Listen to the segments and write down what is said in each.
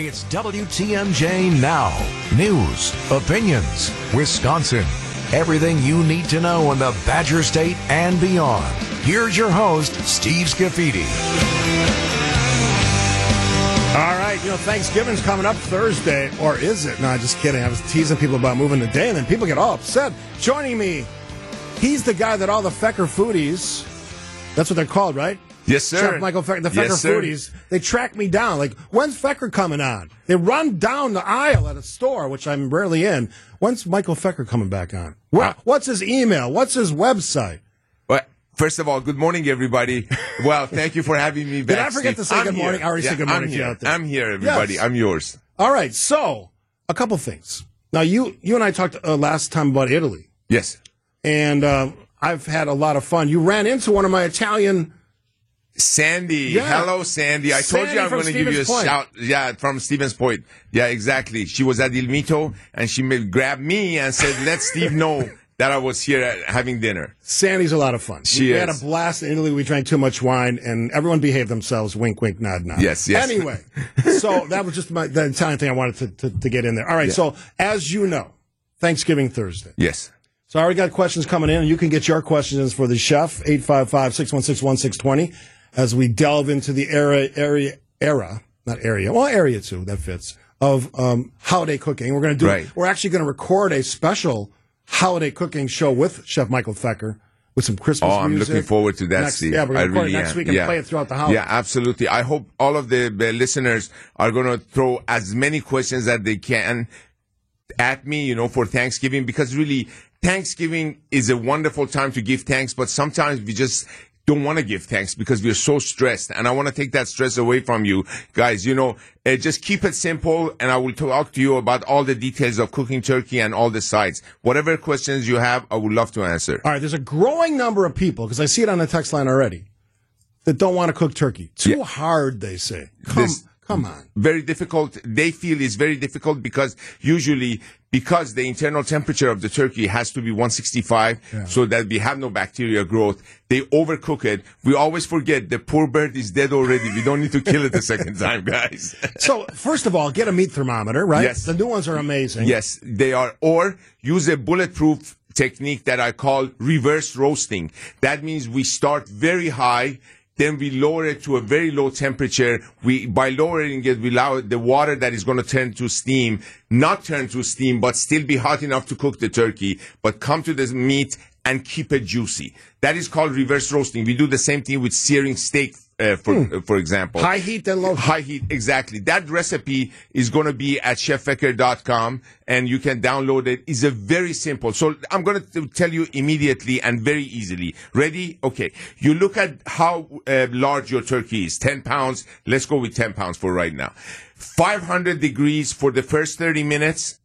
It's WTMJ Now. News, opinions, Wisconsin. Everything you need to know in the Badger State and beyond. Here's your host, Steve Scafidi. All right, you know, Thanksgiving's coming up Thursday, or is it? No, I'm just kidding. I was teasing people about moving the day, and then people get all upset. Joining me, he's the guy that all the Feker foodies, that's what they're called, right? Yes, sir. Chef Michael Feker, the Feker Yes, foodies, they track me down. Like, when's Feker coming on? They run down the aisle at a store, which I'm rarely in. When's Michael Feker coming back on? What, Uh, what's his email? What's his website? Well, first of all, good morning, everybody. Well, thank you for having me back. Did I forget Steve. to say I'm good here. morning? I already Yeah, said good morning I'm here. out there. I'm here, everybody. Yes. I'm yours. All right, so a couple things. Now, you you and I talked uh, last time about Italy. Yes. and uh, I've had a lot of fun. You ran into one of my Italian. Sandy. Yeah. Hello, Sandy. I told you I'm going to give you a Point. shout. Yeah, from Stevens Point. Yeah, exactly. She was at Il Mito and she made, grabbed me and said, let Steve know that I was here at, having dinner. Sandy's a lot of fun. She we had a blast in Italy. We drank too much wine, and everyone behaved themselves. Wink, wink, nod, nod. Yes, yes. Anyway, so that was just my, the Italian thing I wanted to, to, to get in there. All right. So as you know, Thanksgiving Thursday. Yes. So I already got questions coming in. You can get your questions for the chef, 855-616-1620, as we delve into the era, area, era, not area, well, area too, that fits, of um, holiday cooking. We're going to do, Right. we're actually going to record a special holiday cooking show with Chef Michael Feker with some Christmas Oh, I'm music. looking forward to that, Next, Steve. Yeah, we're going to record really next am. week and yeah. play it throughout the holidays. Yeah, absolutely. I hope all of the uh, listeners are going to throw as many questions that they can at me, you know, for Thanksgiving because really Thanksgiving is a wonderful time to give thanks, but sometimes we just don't want to give thanks because we're so stressed. And I want to take that stress away from you guys. You know, uh, just keep it simple and I will talk to you about all the details of cooking turkey and all the sides. Whatever questions you have, I would love to answer. All right, there's a growing number of people, because I see it on the text line already, that don't want to cook turkey. Too Yeah. hard, they say. Come, This- come on. very difficult. They feel it's very difficult because usually because the internal temperature of the turkey has to be 165 so that we have no bacteria growth. They overcook it. We always forget the poor bird is dead already. We don't need to kill it the second time, guys. So, first of all, get a meat thermometer, right? Yes. The new ones are amazing. Yes, they are. Or use a bulletproof technique that I call reverse roasting. That means we start very high. Then we lower it to a very low temperature. We, by lowering it, we allow the water that is going to turn to steam, not turn to steam, but still be hot enough to cook the turkey, but come to the meat and keep it juicy. That is called reverse roasting. We do the same thing with searing steak, uh, for, uh, for example. High heat, and low heat. High heat, exactly. That recipe is going to be at cheffecker.com and you can download it. It's a very simple. So I'm going to tell you immediately and very easily. Ready? Okay. You look at how uh, large your turkey is. 10 pounds. Let's go with 10 pounds for right now. 500 degrees for the first 30 minutes.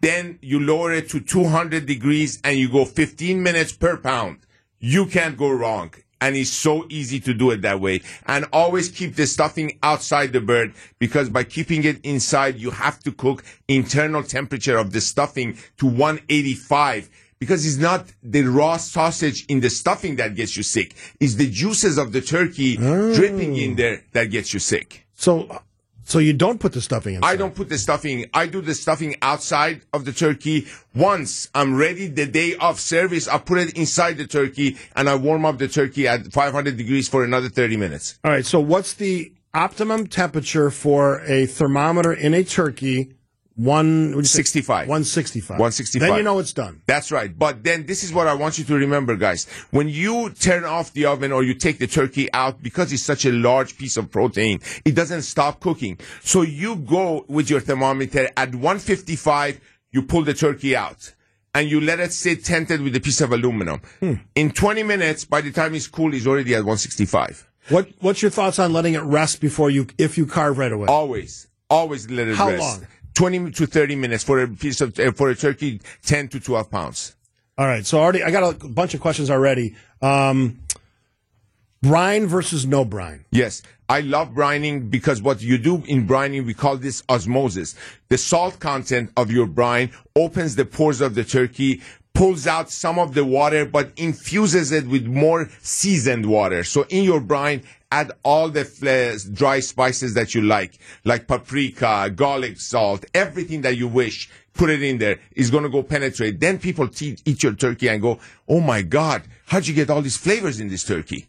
Then you lower it to 200 degrees and you go 15 minutes per pound. You can't go wrong. And it's so easy to do it that way. And always keep the stuffing outside the bird because by keeping it inside, you have to cook internal temperature of the stuffing to 185 because it's not the raw sausage in the stuffing that gets you sick. It's the juices of the turkey mm. dripping in there that gets you sick. So, so you don't put the stuffing in. I don't put the stuffing. I do the stuffing outside of the turkey. Once I'm ready, the day of service, I put it inside the turkey and I warm up the turkey at 500 degrees for another 30 minutes. All right. So, what's the optimum temperature for a thermometer in a turkey? One you say? 65. 165. 165. Then you know it's done. That's right. But then this is what I want you to remember, guys. When you turn off the oven or you take the turkey out, because it's such a large piece of protein, it doesn't stop cooking. So you go with your thermometer at 155, you pull the turkey out. And you let it sit tented with a piece of aluminum. Hmm. In 20 minutes, by the time it's cool, it's already at 165. What What's your thoughts on letting it rest before you, if you carve right away? Always, always let it How rest. How long? 20 to 30 minutes for a piece of, uh, for a turkey, 10 to 12 pounds. All right. So already, I got a bunch of questions already. Um, brine versus no brine. Yes, I love brining because what you do in brining, we call this osmosis. The salt content of your brine opens the pores of the turkey, pulls out some of the water, but infuses it with more seasoned water. So in your brine, add all the uh, dry spices that you like, like paprika, garlic, salt, everything that you wish. Put it in there. It's going to go penetrate. Then people te- eat your turkey and go, "Oh my God, how'd you get all these flavors in this turkey?"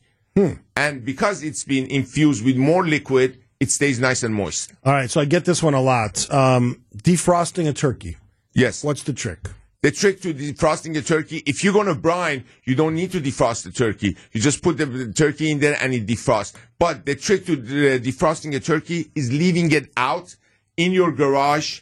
And because it's been infused with more liquid, it stays nice and moist. All right, so I get this one a lot. Um, defrosting a turkey. Yes. What's the trick? The trick to defrosting a turkey, if you're going to brine, you don't need to defrost the turkey. You just put the, turkey in there and it defrosts. But the trick to uh, defrosting a turkey is leaving it out in your garage,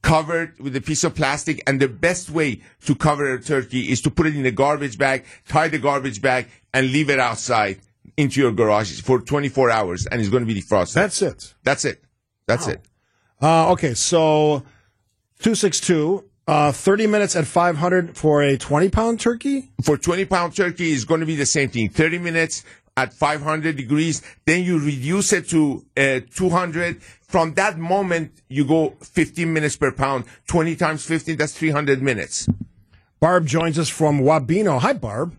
covered with a piece of plastic. And the best way to cover a turkey is to put it in a garbage bag, tie the garbage bag, and leave it outside into your garage for 24 hours, and it's going to be defrosted. That's it. That's it. That's it. Uh, okay, so 262, uh, 30 minutes at 500 for a 20 pound turkey? for 20 pound turkey is going to be the same thing 30 minutes at 500 degrees then you reduce it to uh, 200 from that moment you go 15 minutes per pound 20 times 15 that's 300 minutes Barb joins us from Wabino. Hi, Barb.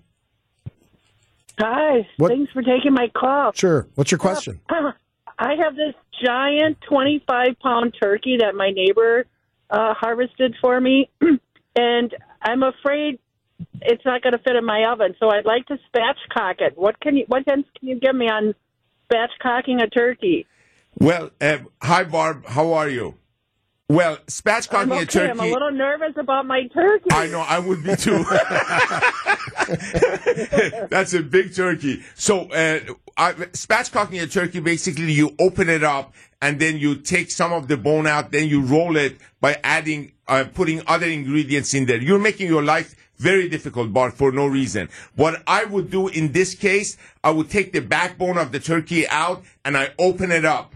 Hi. What- Thanks for taking my call. Sure. What's your question? I have this giant 25 pound turkey that my neighbor uh, harvested for me, and I'm afraid it's not going to fit in my oven. So I'd like to spatchcock it. What can you? What hints can you give me on spatchcocking a turkey? well uh, hi barb how are you well I'm spatchcocking a turkey I'm a little nervous about my turkey. I know, I would be too. That's a big turkey. So, uh, I, spatchcocking a turkey, basically you open it up and then you take some of the bone out, then you roll it by adding, uh, putting other ingredients in there. You're making your life very difficult, Bart, for no reason. What I would do in this case, I would take the backbone of the turkey out and I open it up.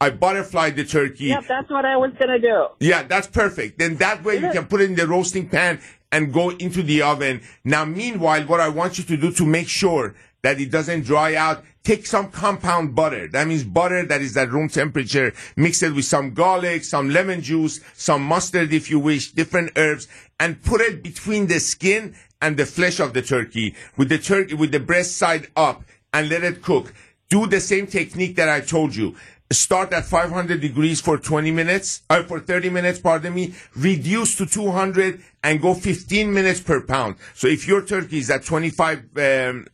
I butterfly the turkey. Yep, that's what I was to do. Yeah, that's perfect. Then that way you can put it in the roasting pan and go into the oven. Now, meanwhile, what I want you to do to make sure that it doesn't dry out, take some compound butter. That means butter that is at room temperature, mix it with some garlic, some lemon juice, some mustard if you wish, different herbs, and put it between the skin and the flesh of the turkey with the turkey, with the breast side up and let it cook. Do the same technique that I told you start at 500 degrees for 20 minutes, or for 30 minutes, pardon me, reduce to 200 and go 15 minutes per pound. So if your turkey is at 25 um,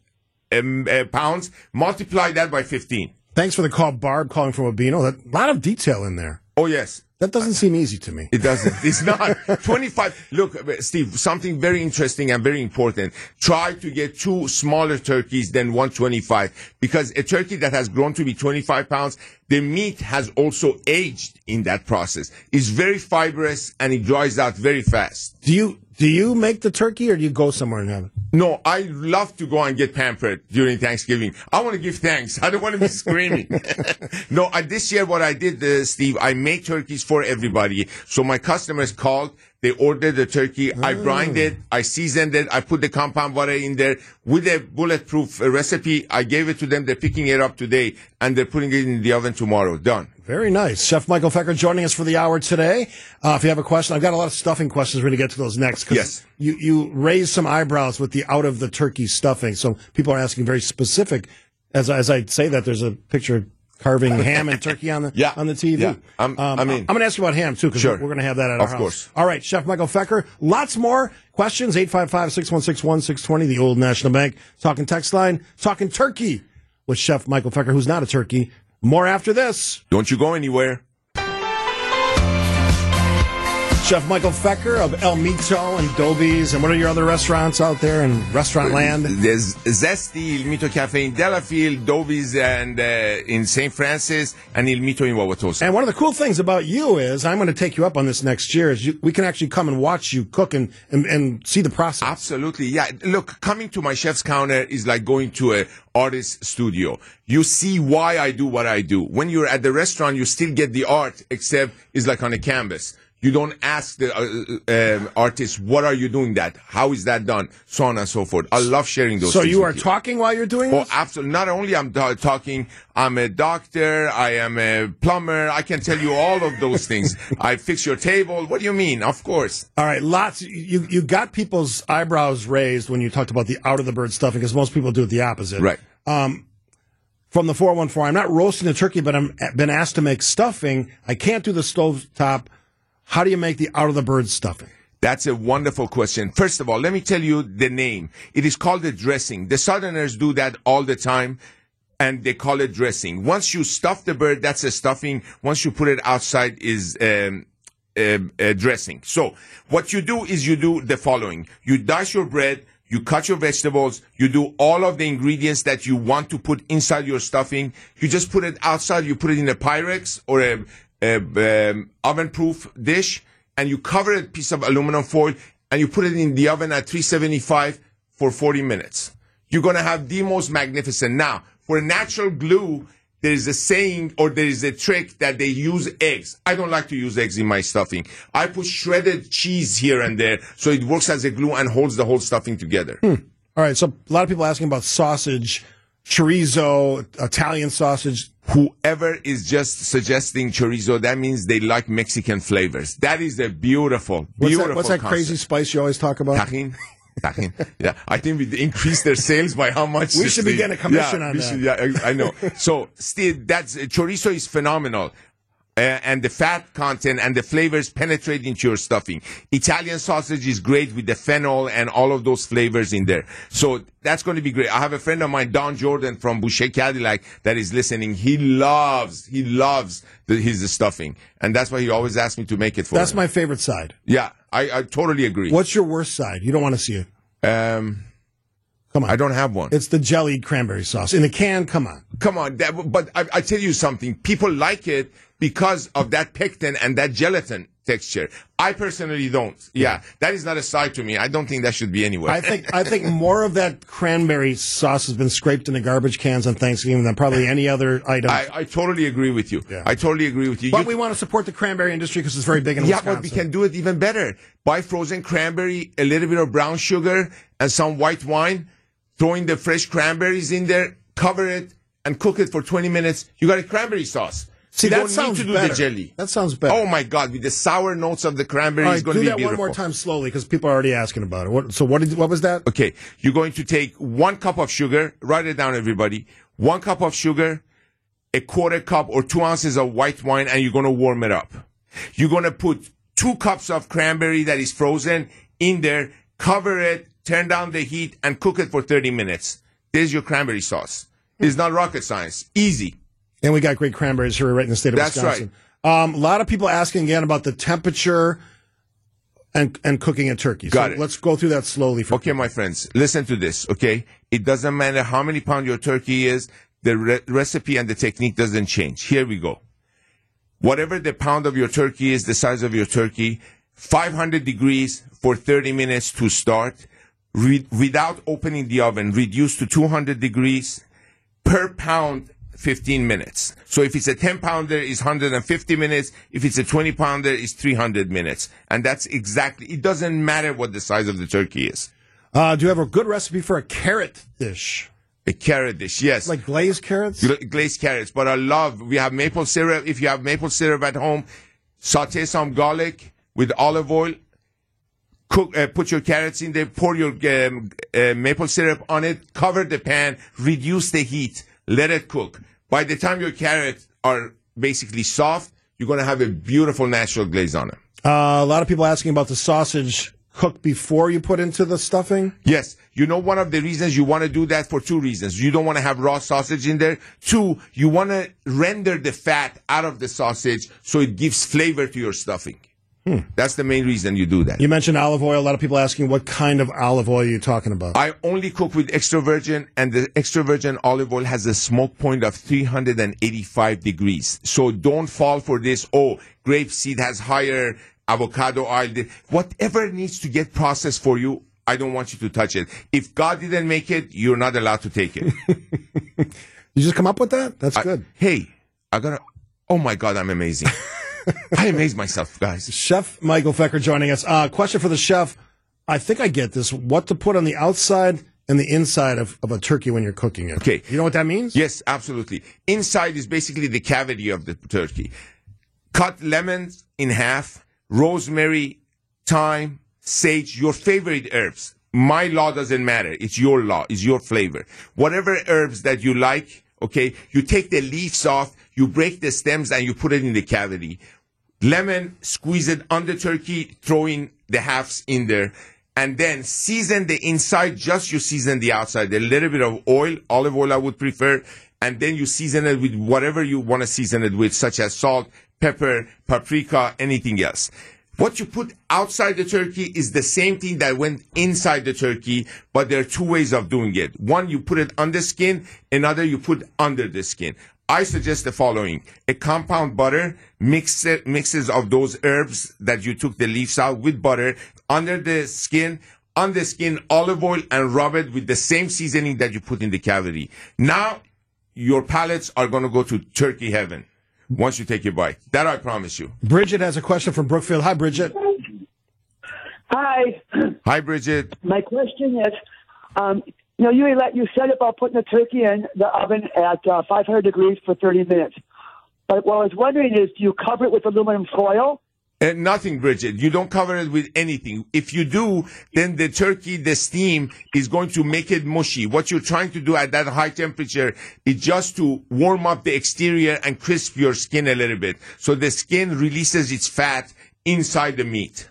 um, uh, pounds, multiply that by 15. Thanks for the call, Barb, calling from. That, a lot of detail in there. Oh, yes. That doesn't seem easy to me. It doesn't. It's not. 25. Look, uh, Steve, something very interesting and very important. Try to get two smaller turkeys than 125 because a turkey that has grown to be 25 pounds, the meat has also aged in that process. It's very fibrous and it dries out very fast. Do you do you make the turkey or do you go somewhere and have it? No, I love to go and get pampered during Thanksgiving. I want to give thanks. I don't want to be screaming. no, I, this year what I did, uh, Steve, I made turkeys for everybody. So my customers called, they ordered the turkey. I brined it. I seasoned it. I put the compound butter in there with a bulletproof uh, recipe. I gave it to them. They're picking it up today and they're putting it in the oven tomorrow. Done. Very nice. Chef Michael Feker joining us for the hour today. Uh, if you have a question, I've got a lot of stuffing questions. We're going to get to those next. 'cause Yes. You, you raised some eyebrows with the out of the turkey stuffing. So people are asking very specific. As, as I say that, there's a picture carving ham and turkey on the, Yeah. on the TV. Yeah. I'm- I mean- I'm going to ask you about ham too, because Sure. we're, going to have that at Of our house. course. All right. Chef Michael Feker. Lots more questions. 855-616-1620, the old National Bank. Talking text line. Talking turkey with Chef Michael Feker, who's not a turkey. More after this. Don't you go anywhere. Chef Michael Feker of Il Mito and Dobies, and what are your other restaurants out there in restaurant land? There's Zesty, Il Mito Cafe in Delafield, Dobies and uh, in St. Francis, and Il Mito in Wauwatosa. And one of the cool things about you is I'm going to take you up on this next year. Is you, we can actually come and watch you cook and, and, and see the process. Absolutely, yeah. Look, coming to my chef's counter is like going to a artist studio. You see why I do what I do. When you're at the restaurant, you still get the art, except it's like on a canvas. You don't ask the uh, um, artist, what are you doing that? How is that done? So on and so forth. I love sharing those So you are talking while you're doing Oh, this? absolutely. Not only I'm ta- talking, I'm a doctor, I am a plumber, I can tell you all of those things. I fix your table. What do you mean? Of course. All right, lots. You you got people's eyebrows raised when you talked about the out of the bird stuffing because most people do it the opposite. Right. From the four one four, I'm not roasting the turkey, but I'm been asked to make stuffing. I can't do the stove top. How do you make the out of the bird stuffing? That's a wonderful question. First of all, let me tell you the name. It is called the dressing. The Southerners do that all the time. And they call it dressing. Once you stuff the bird, that's a stuffing. Once you put it outside, is um, uh, uh, dressing. So what you do is you do the following: you dice your bread, you cut your vegetables, you do all of the ingredients that you want to put inside your stuffing. You just put it outside. You put it in a Pyrex or a, um, oven-proof dish, and you cover a piece of aluminum foil, and you put it in the oven at 375 for 40 minutes. You're gonna have the most magnificent. Now, for natural glue, there is a saying or there is a trick that they use eggs. I don't like to use eggs in my stuffing. I put shredded cheese here and there so it works as a glue and holds the whole stuffing together. All right, so a lot of people asking about sausage, chorizo, Italian sausage. Whoever is just suggesting chorizo, that means they like Mexican flavors. That is a beautiful, What's beautiful that, what's that crazy spice you always talk about? Tajin. Yeah, I think we increased their sales by how much? We should be getting a commission yeah, on that. should- yeah, I, I know. So, still, that's chorizo is phenomenal. Uh, and the fat content and the flavors penetrate into your stuffing. Italian sausage is great with the fennel and all of those flavors in there. So that's going to be great. I have a friend of mine, Don Jordan from Boucher Cadillac, that is listening. He loves, he loves the, his stuffing, and that's why he always asks me to make it for him. That's him. my favorite side. yeah, I, I totally agree. What's your worst side? You don't want to see it. Um, Come on. I don't have one. It's the jellied cranberry sauce in a can. Come on. Come on, that, but I, I tell you something. People like it because of that pectin and that gelatin texture. I personally don't. Yeah, that is not a side to me. I don't think that should be anywhere. I think I think more of that cranberry sauce has been scraped into garbage cans on Thanksgiving than probably any other item. I, I totally agree with you. Yeah. I totally agree with you. but You- we want to support the cranberry industry because it's very big in yeah, Wisconsin. but we can do it even better. Buy frozen cranberry, a little bit of brown sugar, and some white wine. Throw in the fresh cranberries in there, cover it, and cook it for 20 minutes. You got a cranberry sauce. See, that sounds need to do better. the jelly. That sounds better. Oh my God! With the sour notes of the cranberry, All is going to be beautiful. Do that one more time slowly because people are already asking about it. What, so what did what was that? Okay, you're going to take one cup of sugar. Write it down, everybody. One cup of sugar, a quarter cup or two ounces of white wine, and you're going to warm it up. You're going to put two cups of cranberry that is frozen in there, cover it, turn down the heat, and cook it for 30 minutes. There's your cranberry sauce. It's not rocket science. Easy. And we got great cranberries here right in the state of That's Wisconsin. Um, a lot of people asking again about the temperature and and cooking a turkey. Got so it. let's go through that slowly. For Okay, my friends, listen to this, okay? It doesn't matter how many pounds your turkey is, the re- recipe and the technique doesn't change. Here we go. Whatever the pound of your turkey is, the size of your turkey, 500 degrees for 30 minutes to start. Re- without opening the oven, reduce to 200 degrees per pound 15 minutes. So if it's a 10 pounder, it's 150 minutes. If it's a 20 pounder, it's 300 minutes. And that's exactly, it doesn't matter what the size of the turkey is. Uh, do you have a good recipe for a carrot dish? A carrot dish, yes. Like glazed carrots? Gla- glazed carrots. But I love, we have maple syrup. If you have maple syrup at home, saute some garlic with olive oil. Cook, uh, put your carrots in there, pour your um, uh, maple syrup on it, cover the pan, reduce the heat, let it cook. By the time your carrots are basically soft, you're going to have a beautiful natural glaze on it. Uh, a lot of people asking about the sausage cooked before you put into the stuffing. Yes. You know, one of the reasons you want to do that for two reasons. You don't want to have raw sausage in there. Two, you want to render the fat out of the sausage so it gives flavor to your stuffing. Hmm. That's the main reason you do that. You mentioned olive oil. A lot of people asking what kind of olive oil you're talking about. I only cook with extra virgin, and the extra virgin olive oil has a smoke point of 385 degrees. So don't fall for this. Oh, grapeseed has higher avocado oil. Whatever needs to get processed for you, I don't want you to touch it. If God didn't make it, you're not allowed to take it. you just come up with that? That's I- good. hey, I gotta. Oh my God, I'm amazing. I amaze myself, guys. Chef Michael Feker joining us. Uh, question for the chef. I think I get this. What to put on the outside and the inside of, of a turkey when you're cooking it. Okay. You know what that means? Yes, absolutely. Inside is basically the cavity of the turkey. Cut lemons in half, rosemary, thyme, sage, your favorite herbs. My law doesn't matter. It's your law. It's your flavor. Whatever herbs that you like, okay, you take the leaves off, you break the stems and you put it in the cavity. Lemon, squeeze it on the turkey, throw in the halves in there and then season the inside, just you season the outside. A little bit of oil, olive oil I would prefer, and then you season it with whatever you want to season it with, such as salt, pepper, paprika, anything else. What you put outside the turkey is the same thing that went inside the turkey, but there are two ways of doing it. One, you put it on the skin, another you put under the skin. I suggest the following. A compound butter mix it, mixes of those herbs that you took the leaves out with butter under the skin, on the skin, olive oil and rub it with the same seasoning that you put in the cavity. Now your palates are going to go to turkey heaven once you take your bite. That I promise you. Bridget has a question from Brookfield. Hi, Bridget. Hi. Hi, Bridget. My question is, um, you know, you let you said about putting the turkey in the oven at uh, 500 degrees for 30 minutes. But what I was wondering is, do you cover it with aluminum foil? Uh, nothing, Bridget. You don't cover it with anything. If you do, then the turkey, the steam is going to make it mushy. What you're trying to do at that high temperature is just to warm up the exterior and crisp your skin a little bit. So the skin releases its fat inside the meat.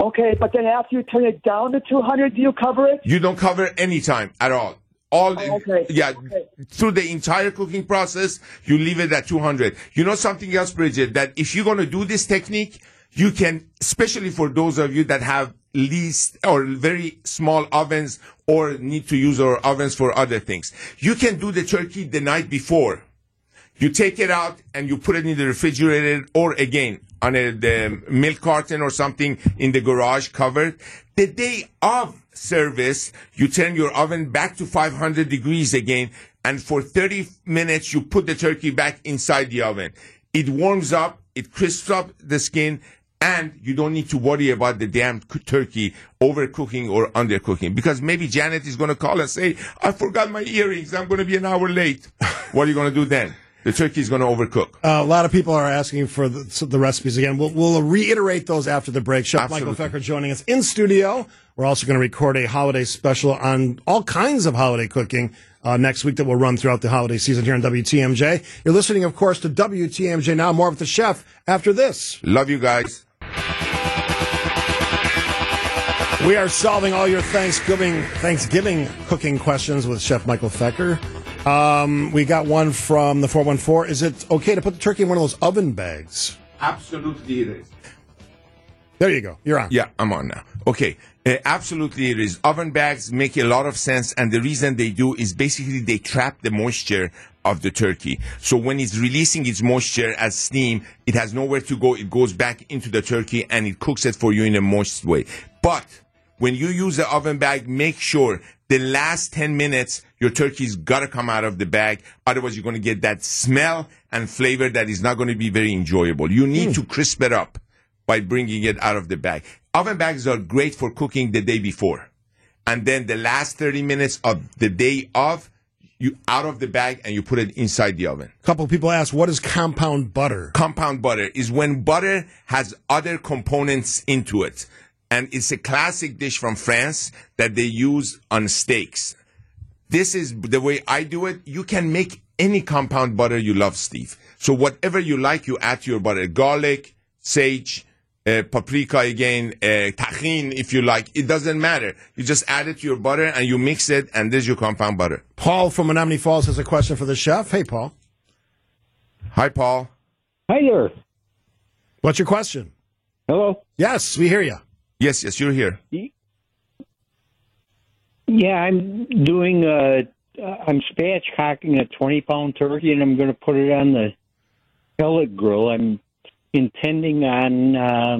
Okay, but then after you turn it down to 200, do you cover it? You don't cover any time at all. All, Oh, okay. yeah, Okay. through the entire cooking process, you leave it at 200. You know something else, Bridget, that if you're going to do this technique, you can, especially for those of you that have least or very small ovens or need to use our ovens for other things. You can do the turkey the night before. You take it out and you put it in the refrigerator or again on a the milk carton or something in the garage covered. The day of service, you turn your oven back to 500 degrees again and for 30 minutes you put the turkey back inside the oven. It warms up, it crisps up the skin and you don't need to worry about the damn turkey overcooking or undercooking because maybe Janet is going to call and say, I forgot my earrings. I'm going to be an hour late. what are you going to do then? The turkey is going to overcook. Uh, a lot of people are asking for the, the recipes again. We'll, we'll reiterate those after the break. Chef Michael Feker joining us in studio. We're also going to record a holiday special on all kinds of holiday cooking uh, next week that will run throughout the holiday season here on WTMJ. You're listening, of course, to WTMJ now. More with the chef after this. Love you guys. We are solving all your Thanksgiving Thanksgiving cooking questions with Chef Michael Feker. Um, we got one from the 414. Is it okay to put the turkey in one of those oven bags? Absolutely it is. There you go. You're on. Yeah, I'm on now. Okay. Uh, absolutely it is. Oven bags make a lot of sense and the reason they do is basically they trap the moisture of the turkey. So when it's releasing its moisture as steam, it has nowhere to go. It goes back into the turkey and it cooks it for you in a moist way. But when you use the oven bag, make sure the last 10 minutes, your turkey's gotta come out of the bag. Otherwise, you're gonna get that smell and flavor that is not gonna be very enjoyable. You need hmm. to crisp it up by bringing it out of the bag. Oven bags are great for cooking the day before. And then the last 30 minutes of the day of, you out of the bag and you put it inside the oven. A couple people ask, what is compound butter? Compound butter is when butter has other components into it. And it's a classic dish from France that they use on steaks. This is the way I do it. You can make any compound butter you love, Steve. So whatever you like, you add to your butter. Garlic, sage, uh, paprika again, uh, tajin if you like. It doesn't matter. You just add it to your butter and you mix it and there's your compound butter. Paul from Menomonee Falls has a question for the chef. Hey, Paul. Hi, Paul. Hi there. What's your question? Hello. Yes, we hear you. Yes, yes, you're here. Yeah, I'm doing uh I'm spatchcocking a 20 pound turkey and I'm going to put it on the pellet grill. I'm intending on uh,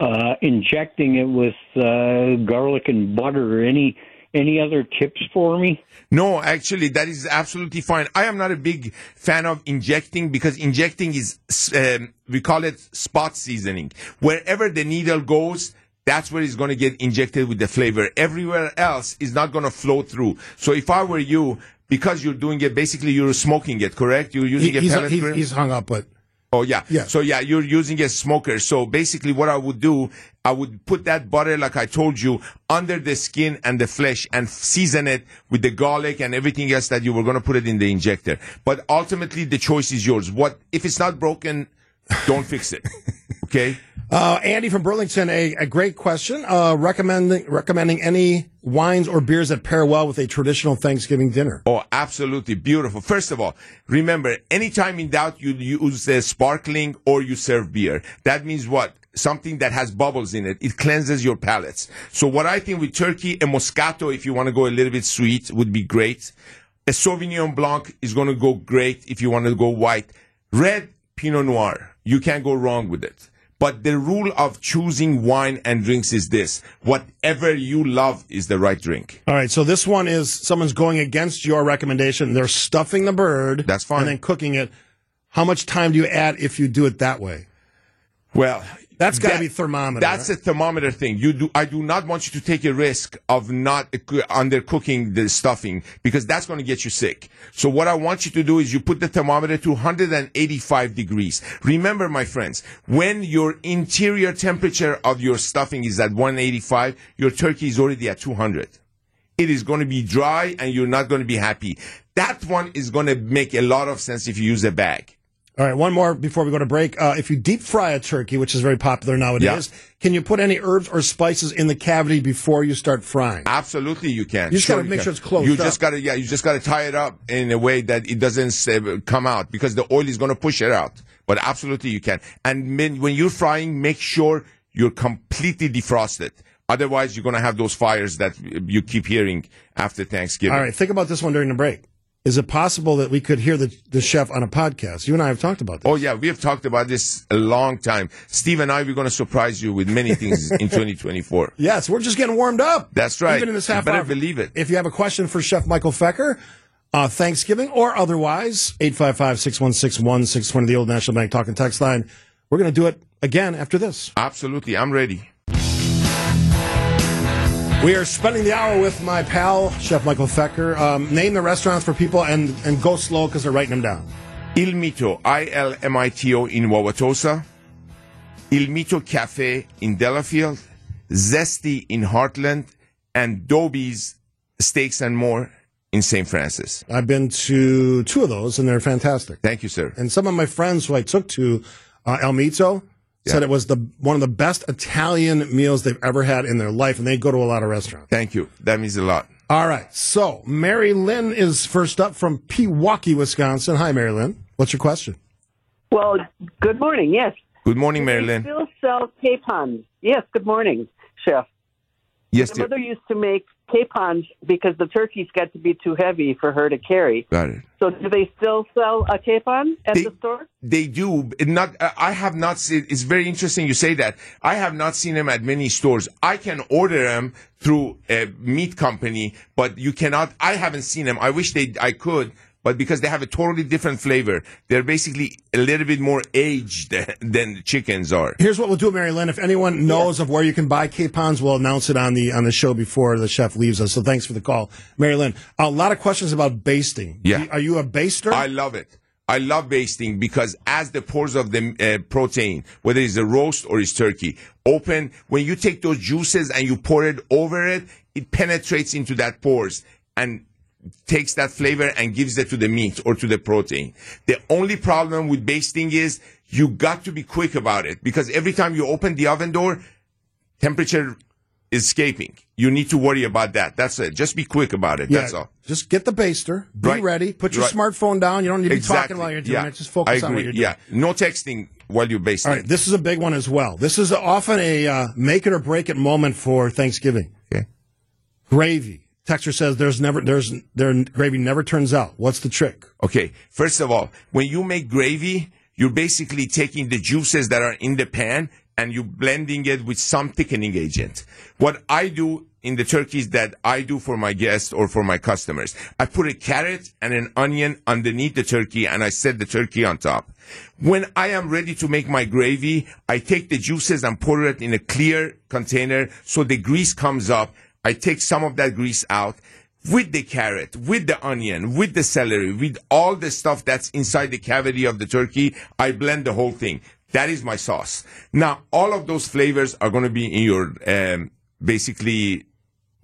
uh, injecting it with uh, garlic and butter. Or any Any other tips for me? No, actually, that is absolutely fine. I am not a big fan of injecting because injecting is, um, we call it spot seasoning. Wherever the needle goes, that's where it's going to get injected with the flavor. Everywhere else is not going to flow through. So if I were you, because you're doing it, basically you're smoking it, correct? You're using He- a pellet he's, he's hung up, but Oh yeah. Yeah. So yeah, you're using a smoker. So basically what I would do, I would put that butter, like I told you, under the skin and the flesh and season it with the garlic and everything else that you were going to put it in the injector. But ultimately the choice is yours. What, if it's not broken, don't fix it. Okay. Uh, Andy from Burlington, a, a great question. Uh, recommending recommending any wines or beers that pair well with a traditional Thanksgiving dinner. Oh, absolutely beautiful. First of all, remember, anytime in doubt, you use uh, sparkling or you serve beer. That means what? Something that has bubbles in it. It cleanses your palates. So what I think with turkey, a Moscato, if you want to go a little bit sweet, would be great. A Sauvignon Blanc is going to go great if you want to go white. Red Pinot Noir, you can't go wrong with it. But the rule of choosing wine and drinks is this. Whatever you love is the right drink. All right, so this one is someone's going against your recommendation. They're stuffing the bird. That's fine. And then cooking it. How much time do you add if you do it that way? Well, That's gotta that- be thermometer, That's a thermometer thing. You do. I do not want you to take a risk of not undercooking the stuffing because that's going to get you sick. So what I want you to do is you put the thermometer to 185 degrees. Remember, my friends, when your interior temperature of your stuffing is at 185, your turkey is already at 200 it is going to be dry and you're not going to be happy. That one is going to make a lot of sense if you use a bag. All right, one more before we go to break. Uh, if you deep fry a turkey, which is very popular nowadays, can you put any herbs or spices in the cavity before you start frying? Absolutely, you can. You just gotta make can. sure it's closed You up. just gotta, yeah, you just gotta tie it up in a way that it doesn't uh, come out because the oil is gonna push it out. But absolutely, you can. And when, when you're frying, make sure you're completely defrosted. Otherwise, you're gonna have those fires that you keep hearing after Thanksgiving. All right, think about this one during the break. Is it possible that we could hear the, the chef on a podcast? You and I have talked about this. Oh yeah, we have talked about this a long time. Steve and I, we're gonna surprise you with many things in 2024. Yes, we're just getting warmed up. That's right. Even in this You half better hour. believe it. If you have a question for Chef Michael Feker, uh, Thanksgiving or otherwise, 855-616-1620, the old National Bank talking text line. We're going to do it again after this. Absolutely, I'm ready. We are spending the hour with my pal, Chef Michael Feker. Um, name the restaurants for people and, and go slow because they're writing them down. Il Mito, I-L-M-I-T-O in Wauwatosa, Il Mito Cafe in Delafield, Zesti in Hartland, and Dobie's Steaks and More in St. Francis. I've been to two of those and they're fantastic. Thank you, sir. And some of my friends who I took to uh, Il Mito said it was the one of the best Italian meals they've ever had in their life, and they go to a lot of restaurants. Thank you. That means a lot. All right, so Mary Lynn is first up from Pewaukee, Wisconsin. Hi, Mary Lynn. What's your question? Well, good morning. Yes. Good morning, They Marilyn. still sell capons. Yes, good morning, Chef. Yes, My dear. mother used to make capons because the turkeys got to be too heavy for her to carry. Got it. So, do they still sell a capon at They- the store? They do. Not. I have not seen. It's very interesting you say that. I have not seen them at many stores. I can order them through a meat company, but you cannot. I haven't seen them. I wish they. I could, but because they have a totally different flavor, they're basically a little bit more aged than chickens are. Here's what we'll do, Mary Lynn. If anyone knows of where you can buy capons, we'll announce it on the on the show before the chef leaves us. So thanks for the call, Mary Lynn. A lot of questions about basting. Yeah. Are you a baster? I love it. I love basting because as the pores of the uh, protein, whether it's a roast or it's turkey, open, when you take those juices and you pour it over it, it penetrates into that pores and takes that flavor and gives it to the meat or to the protein. The only problem with basting is you got to be quick about it because every time you open the oven door, temperature is escaping. You need to worry about that. That's it. Just be quick about it. yeah, That's all. Just get the baster. Be Right. ready. Put your Right. smartphone down. You don't need to be Exactly. talking while you're doing yeah. it. Just focus on what you're doing. Yeah. No texting while you're basting. All right, this is a big one as well. This is often a uh, make it or break it moment for Thanksgiving. Okay. Gravy. Texture says there's never there's their gravy never turns out. What's the trick? Okay. First of all, when you make gravy, you're basically taking the juices that are in the pan and you're blending it with some thickening agent. What I do in the turkeys that I do for my guests or for my customers. I put a carrot and an onion underneath the turkey and I set the turkey on top. When I am ready to make my gravy, I take the juices and pour it in a clear container so the grease comes up. I take some of that grease out with the carrot, with the onion, with the celery, with all the stuff that's inside the cavity of the turkey. I blend the whole thing. That is my sauce. Now, all of those flavors are going to be in your um, basically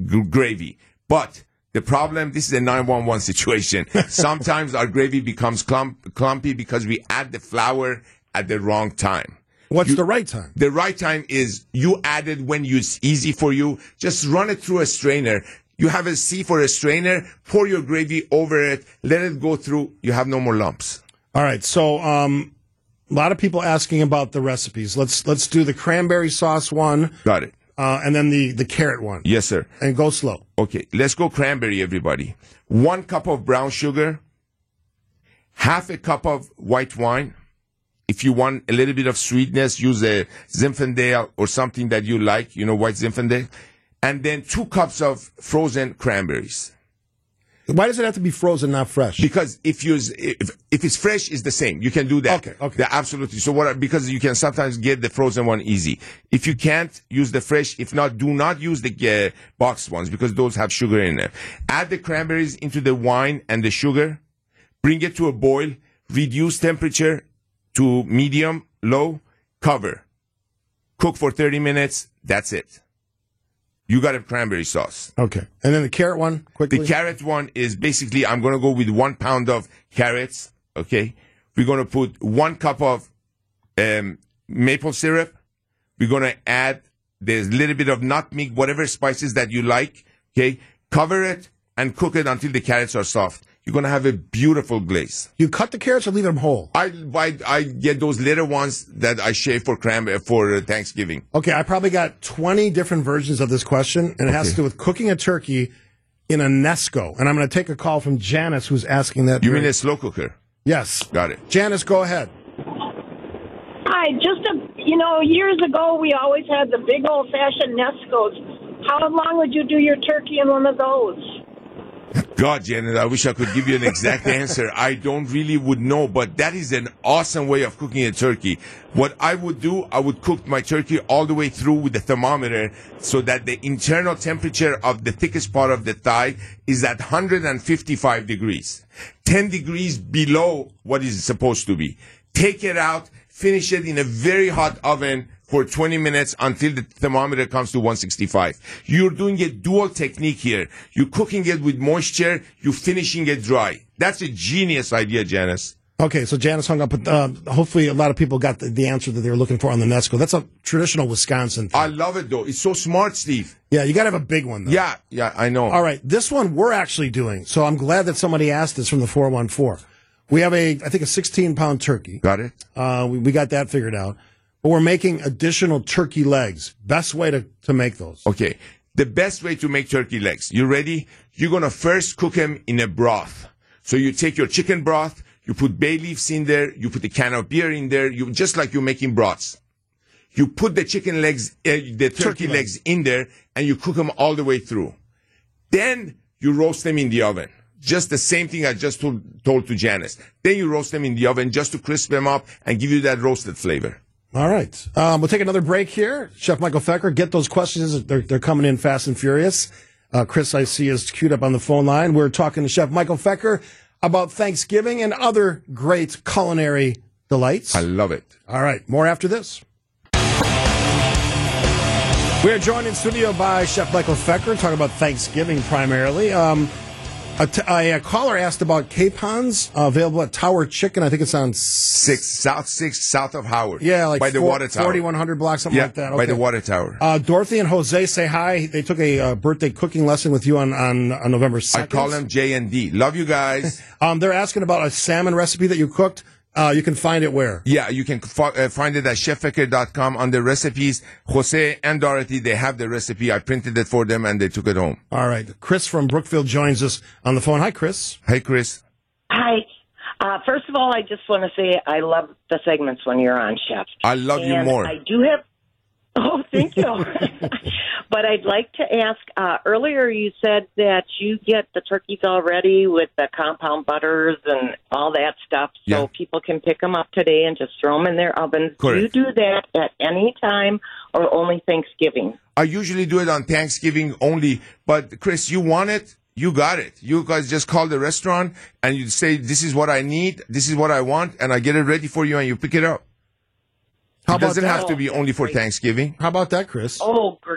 g- gravy. But the problem, this is a 911 situation. Sometimes our gravy becomes clump, clumpy because we add the flour at the wrong time. What's the right time? The right time is you add it when it's easy for you. Just run it through a strainer. You have a sieve or a strainer, pour your gravy over it, let it go through. You have no more lumps. All right. So, um, a lot of people asking about the recipes. Let's let's do the cranberry sauce one, Got it. uh, and then the the carrot one. Yes, sir. And go slow. Okay, let's go cranberry, everybody. One cup of brown sugar, half a cup of white wine. If you want a little bit of sweetness, use a Zinfandel or something that you like, you know, white Zinfandel. And then two cups of frozen cranberries. Why does it have to be frozen, not fresh? Because if you if if it's fresh, it's the same. You can do that. Okay, okay. Yeah, absolutely. So what? Because you can sometimes get the frozen one easy. If you can't use the fresh, if not, do not use the uh, boxed ones because those have sugar in them. Add the cranberries into the wine and the sugar. Bring it to a boil. Reduce temperature to medium, low. Cover. Cook for thirty minutes. That's it. You got a cranberry sauce. okay. And then the carrot one, quickly. The carrot one is basically I'm going to go with one pound of carrots. Okay, we're going to put one cup of um, maple syrup. We're going to add there's a little bit of nutmeg, whatever spices that you like. Okay, cover it and cook it until the carrots are soft. You're going to have a beautiful glaze. you cut the carrots or leave them whole? I I, I get those little ones that I shave for cranberry for uh, Thanksgiving. Okay, I probably got 20 different versions of this question, and it has to do with cooking a turkey in a Nesco. And I'm going to take a call from Janice, who's asking that. You very- mean a slow cooker? Yes. Got it. Janice, go ahead. Hi, just a you know, years ago we always had the big old fashioned Nescos. How long would you do your turkey in one of those? God, Janet, I wish I could give you an exact answer. I don't really would know, but that is an awesome way of cooking a turkey. What I would do, I would cook my turkey all the way through with the thermometer so that the internal temperature of the thickest part of the thigh is at 155 degrees. 10 degrees below what is supposed to be. Take it out, finish it in a very hot oven for 20 minutes until the thermometer comes to 165. You're doing a dual technique here. You're cooking it with moisture, you're finishing it dry. That's a genius idea, Janice. Okay, so Janice hung up. But, uh, hopefully, a lot of people got the, the answer that they were looking for on the Nesco. That's a traditional Wisconsin thing. I love it though. It's so smart, Steve. yeah, you got to have a big one, though. Yeah, yeah, I know. All right, this one we're actually doing. So I'm glad that somebody asked this from the 414. We have a, I think, a 16 pound turkey. Got it? Uh, we, we got that figured out. But we're making additional turkey legs. Best way to, to make those. Okay. The best way to make turkey legs. You ready? You're gonna first cook them in a broth. So you take your chicken broth, you put bay leaves in there, you put a can of beer in there, you just like you're making broths. You put the chicken legs, uh, the turkey, legs in there, and you cook them all the way through. Then you roast them in the oven. Just the same thing I just told, told to Janice. Then you roast them in the oven just to crisp them up and give you that roasted flavor. All right. Um, we'll take another break here. Chef Michael Feker, get those questions. They're, they're coming in fast and furious. Uh, Chris, I see, is queued up on the phone line. We're talking to Chef Michael Feker about Thanksgiving and other great culinary delights. I love it. All right. More after this. We are joined in studio by Chef Michael Feker, talking about Thanksgiving primarily. Um, a, t- a caller asked about capons uh, available at Tower Chicken. I think it's on Six, South Six, south of Howard. yeah, like by the water tower. 4100 block, something Yeah, like that. by the water tower. Uh, Dorothy and Jose say hi. They took a uh, birthday cooking lesson with you on, on, on November 2nd. I call them J and D. Love you guys. Um, they're asking about a salmon recipe that you cooked. Uh, you can find it where? yeah, you can fo- uh, find it at chefecker.com under recipes. Jose and Dorothy, they have the recipe. I printed it for them and they took it home. All right. Chris from Brookfield joins us on the phone. Hi, Chris. Hey, Chris. Hi. Uh, first of all, I just want to say I love the segments when you're on, Chef. I love you more. I do have, Oh, thank you. but I'd like to ask uh, earlier you said that you get the turkeys already with the compound butters and all that stuff so Yeah. people can pick them up today and just throw them in their ovens. Correct. Do you do that at any time or only Thanksgiving? I usually do it on Thanksgiving only, but Chris, you want it? You got it. You guys just call the restaurant and you say, this is what I need, this is what I want, and I get it ready for you and you pick it up. How it about doesn't that? have to be only for Thanksgiving. How about that, Chris? Oh, gr-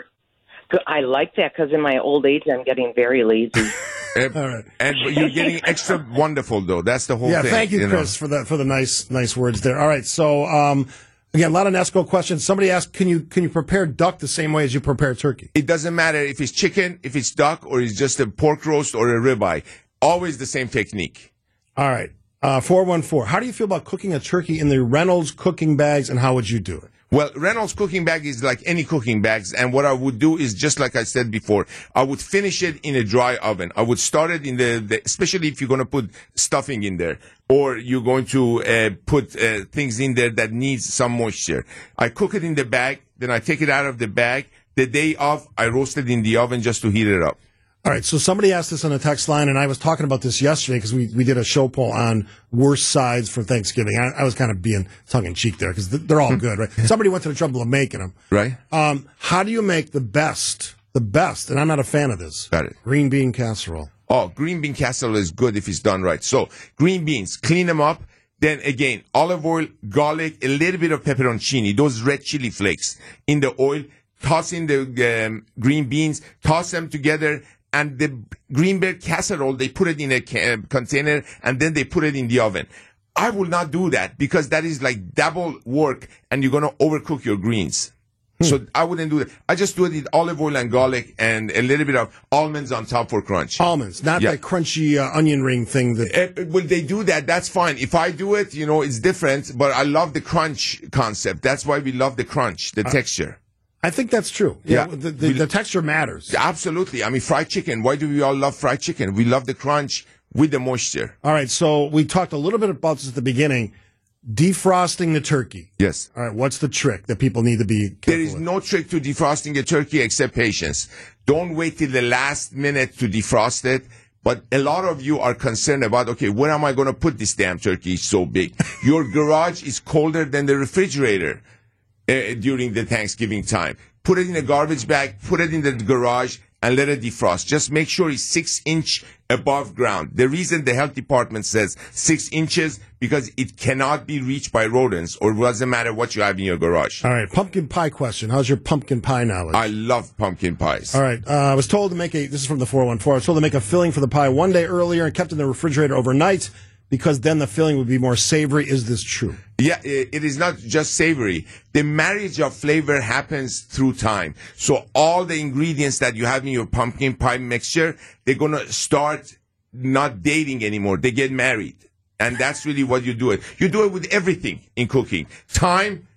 gr- I like that because in my old age I'm getting very lazy. Uh, All right. And but you're getting extra wonderful though. That's the whole thing. Yeah, thing. thank you, know. Chris, for the for the nice nice words there. All right, so um, again, a lot of Nesco questions. Somebody asked, can you can you prepare duck the same way as you prepare turkey? It doesn't matter if it's chicken, if it's duck, or it's just a pork roast or a ribeye. Always the same technique. All right, uh, four one four. How do you feel about cooking a turkey in the Reynolds cooking bags, and how would you do it? Well, Reynolds cooking bag is like any cooking bags, and what I would do is just like I said before, I would finish it in a dry oven. I would start it in the, the especially if you're going to put stuffing in there, or you're going to uh, put uh, things in there that needs some moisture. I cook it in the bag, then I take it out of the bag. The day off, I roast it in the oven just to heat it up. All right, so somebody asked this on the text line, and I was talking about this yesterday because we, we did a show poll on worst sides for Thanksgiving. I, I was kind of being tongue in cheek there because they're all good, right? Somebody went to the trouble of making them. Right? Um, how do you make the best, the best? And I'm not a fan of this. Got it. Green bean casserole. Oh, green bean casserole is good if it's done right. So green beans, clean them up. Then again, olive oil, garlic, a little bit of pepperoncini, those red chili flakes in the oil. Toss in the um, green beans, toss them together, and the green bean casserole they put it in a ca- container and then they put it in the oven. I will not do that because that is like double work, and you're gonna overcook your greens. So I wouldn't do that. I just do it with olive oil and garlic and a little bit of almonds on top for crunch. Almonds, not Yeah. that crunchy uh, onion ring thing that. Uh, will they do that? That's fine. If I do it, you know, it's different, but I love the crunch concept. That's why we love the crunch, the texture. I think that's true. Yeah. the, the, the texture matters. Absolutely. I mean, fried chicken. Why do we all love fried chicken? We love the crunch with the moisture. All right, so we talked a little bit about this at the beginning. Defrosting the turkey. Yes. All right, what's the trick that people need to be careful There is with? no trick to defrosting a turkey except patience. Don't wait till the last minute to defrost it. But a lot of you are concerned about, okay, where am I going to put this damn turkey? It's so big. Your garage is colder than the refrigerator uh, during the Thanksgiving time. Put it in a garbage bag, put it in the garage, and let it defrost. Just make sure it's six inch above ground. The reason the health department says six inches because it cannot be reached by rodents, or it doesn't matter what you have in your garage. All right, pumpkin pie question. How's your pumpkin pie knowledge? I love pumpkin pies. All right. Uh, I was told to make a. This is from the 414. I was told to make a filling for the pie one day earlier and kept in the refrigerator overnight because then the filling would be more savory. Is this true? Yeah, it is not just savory. The marriage of flavor happens through time. So all the ingredients that you have in your pumpkin pie mixture, they're going to start not dating anymore. They get married. And that's really what you do it. You do it with everything in cooking. Time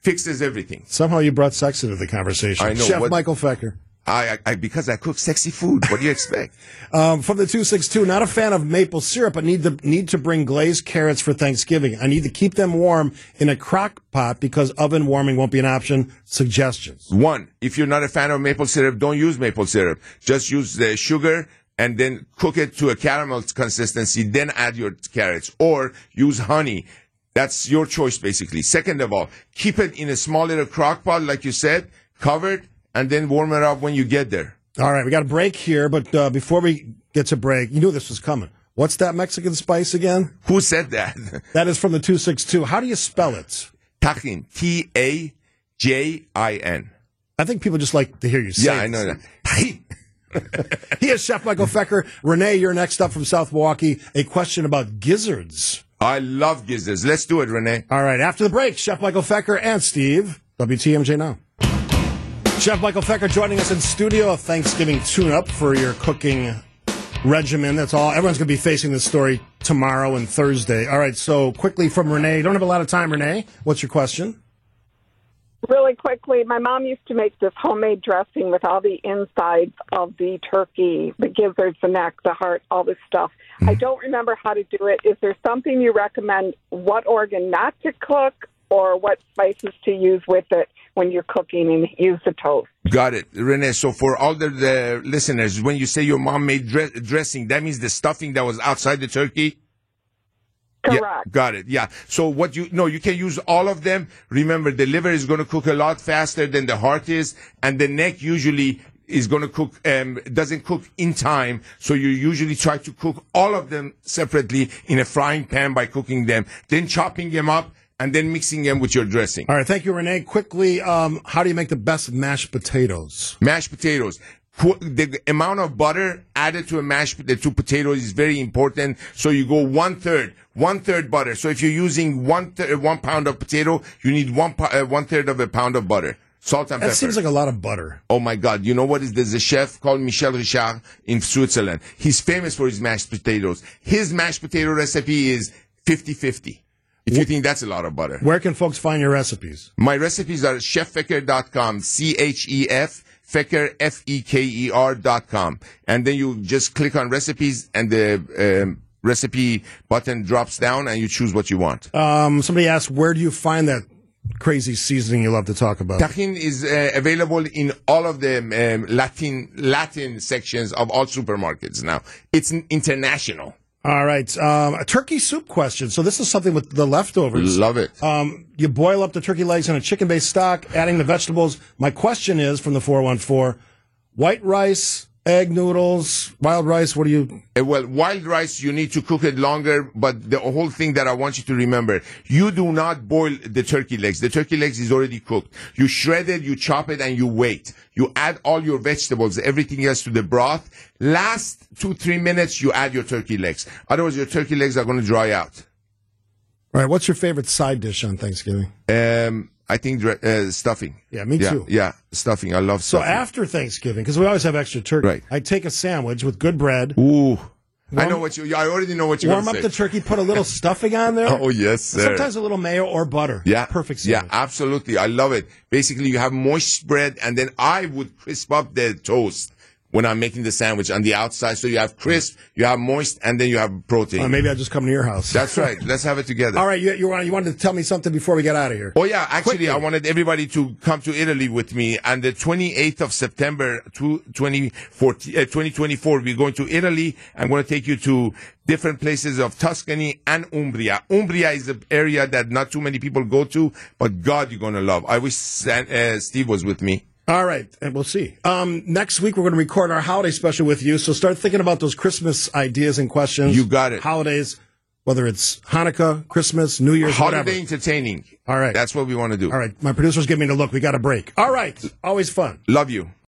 fixes everything. Somehow you brought sex into the conversation. I know. Chef What- Michael Feker. I, I, because I cook sexy food. What do you expect? Um, from the 262, not a fan of maple syrup, but need to, need to bring glazed carrots for Thanksgiving. I need to keep them warm in a crock pot because oven warming won't be an option. Suggestions. One, if you're not a fan of maple syrup, don't use maple syrup. Just use the sugar and then cook it to a caramel consistency, then add your carrots. Or use honey. That's your choice, basically. Second of all, keep it in a small little crock pot, like you said, covered, and then warm it up when you get there. All right, we got a break here, but uh, before we get to break, you knew this was coming. What's that Mexican spice again? Who said that? That is from the 262. How do you spell it? Tajin. T A J I N. I think people just like to hear you say Yeah, it. I know that. Tajin. He is Chef Michael Feker. Renee, you're next up from South Milwaukee. A question about gizzards. I love gizzards. Let's do it, Renee. All right, after the break, Chef Michael Feker and Steve, WTMJ Now. Chef Michael Feker joining us in studio, a Thanksgiving tune up for your cooking regimen. That's all. Everyone's going to be facing this story tomorrow and Thursday. All right, so quickly from Renee. Don't have a lot of time, Renee. What's your question? Really quickly, my mom used to make this homemade dressing with all the insides of the turkey, the gizzards, the neck, the heart, all this stuff. Mm-hmm. I don't remember how to do it. Is there something you recommend what organ not to cook or what spices to use with it when you're cooking and use the toast. Got it, Renee. So for all the, the listeners, when you say your mom made dre- dressing, that means the stuffing that was outside the turkey. Correct. Yeah, got it. Yeah. So what you no, you can use all of them. Remember, the liver is going to cook a lot faster than the heart is, and the neck usually is going to cook um, doesn't cook in time. So you usually try to cook all of them separately in a frying pan by cooking them, then chopping them up, and then mixing them with your dressing. All right, thank you, Renee. Quickly, um, how do you make the best mashed potatoes? Mashed potatoes. The amount of butter added to a mashed the two potatoes is very important. So you go one third, one third butter. So if you're using one third, one pound of potato, you need one po- uh, one third of a pound of butter, salt and That pepper. That seems like a lot of butter. Oh my God! You know what is there's a chef called Michel Richard in Switzerland. He's famous for his mashed potatoes. His mashed potato recipe is 50-50. If you think that's a lot of butter. Where can folks find your recipes? My recipes are cheffeker.com, C-H-E-F, Feker, F-E-K-E-R dot com. And then you just click on recipes and the um, recipe button drops down and you choose what you want. Um, somebody asked, where do you find that crazy seasoning you love to talk about? Tajin is uh, available in all of the um, Latin Latin sections of all supermarkets now. It's international. All right. Um, a turkey soup question. So this is something with the leftovers. Love it. Um, you boil up the turkey legs in a chicken-based stock, adding the vegetables. My question is from the 414, white rice, egg noodles, wild rice, what do you... Uh, well, wild rice, you need to cook it longer, but the whole thing that I want you to remember, you do not boil the turkey legs. The turkey legs is already cooked. You shred it, you chop it, and you wait. You add all your vegetables, everything else to the broth. Last two, three minutes, you add your turkey legs. Otherwise, your turkey legs are going to dry out. All right, what's your favorite side dish on Thanksgiving? Um, I think uh, stuffing. Yeah, me yeah, too. Yeah, stuffing. I love stuffing. So after Thanksgiving, because we always have extra turkey, Right. I take a sandwich with good bread, Ooh. I know what you. I already know what you're warm up to the turkey, put a little stuffing on there. Oh yes, sir. Sometimes a little mayo or butter. Yeah. Perfect Yeah, absolutely. I love it. Basically, you have moist bread, and then I would crisp up the toast when I'm making the sandwich on the outside. So you have crisp, you have moist, and then you have protein. Uh, maybe I'll just come to your house. That's right. Let's have it together. All right, you, you, wanted, you wanted to tell me something before we get out of here. Oh yeah, actually, Quickly. I wanted everybody to come to Italy with me. On the 28th of September, 2014, uh, 2024, we're going to Italy. I'm going to take you to different places of Tuscany and Umbria. Umbria is an area that not too many people go to, but God, you're going to love. I wish San, uh, Steve was with me. All right, and we'll see. Um, next week we're going to record our holiday special with you. So start thinking about those Christmas ideas and questions. You got it. Holidays, whether it's Hanukkah, Christmas, New Year's, Holiday whatever. entertaining. All right. That's what we want to do. All right, my producers give me the look. We got a break. All right, always fun. Love you.